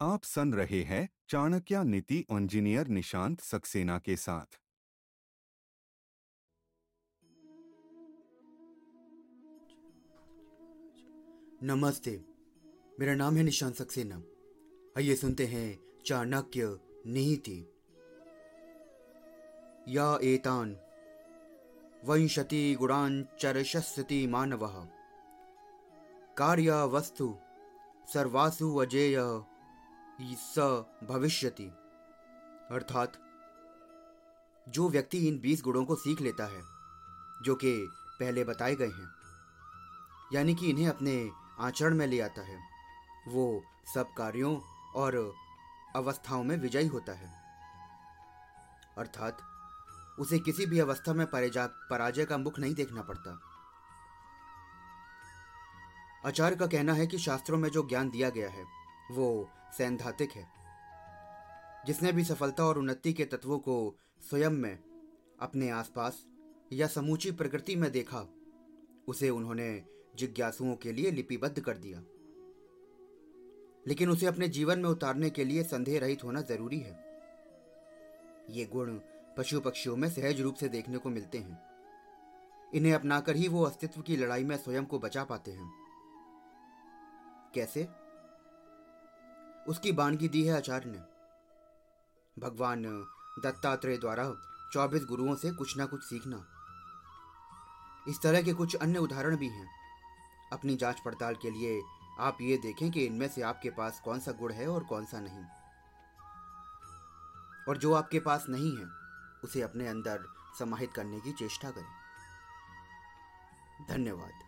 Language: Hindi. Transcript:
आप सुन रहे हैं चाणक्य नीति इंजीनियर निशांत सक्सेना के साथ। नमस्ते, मेरा नाम है निशांत सक्सेना। आइए सुनते हैं चाणक्य नीति। या एतान वंशति गुणान चरशस्ति मानव। कार्य वस्तु सर्वासु अजेय। स भविष्यति। अर्थात, जो व्यक्ति इन बीस गुणों को सीख लेता है, जो कि पहले बताए गए हैं, यानी कि इन्हें अपने आचरण में ले आता है, वो सब कार्यों और अवस्थाओं में विजयी होता है। अर्थात, उसे किसी भी अवस्था में पराजय का मुख नहीं देखना पड़ता। आचार्य का कहना है कि शास्त्रों में जो ज्ञान दिया गया है वो सैद्धांतिक है। जिसने भी सफलता और उन्नति के तत्वों को स्वयं में, अपने आसपास या समूची प्रकृति में देखा, उसे उन्होंने जिज्ञासुओं के लिए लिपिबद्ध कर दिया। लेकिन उसे अपने जीवन में उतारने के लिए संदेह रहित होना ज़रूरी है। ये गुण पशु पक्षियों में सहज रूप से देखने को मिलते हैं। इन्हें अपनाकर ही वो अस्तित्व की लड़ाई में स्वयं को बचा पाते हैं। कैसे? उसकी बानगी दी है आचार्य ने। भगवान दत्तात्रेय द्वारा चौबीस गुरुओं से कुछ ना कुछ सीखना। इस तरह के कुछ अन्य उदाहरण भी हैं। अपनी जाँच पड़ताल के लिए आप ये देखें कि इनमें से आपके पास कौन सा गुण है और कौन सा नहीं। और जो आपके पास नहीं है, उसे अपने अंदर समाहित करने की चेष्टा करें। धन्यवाद।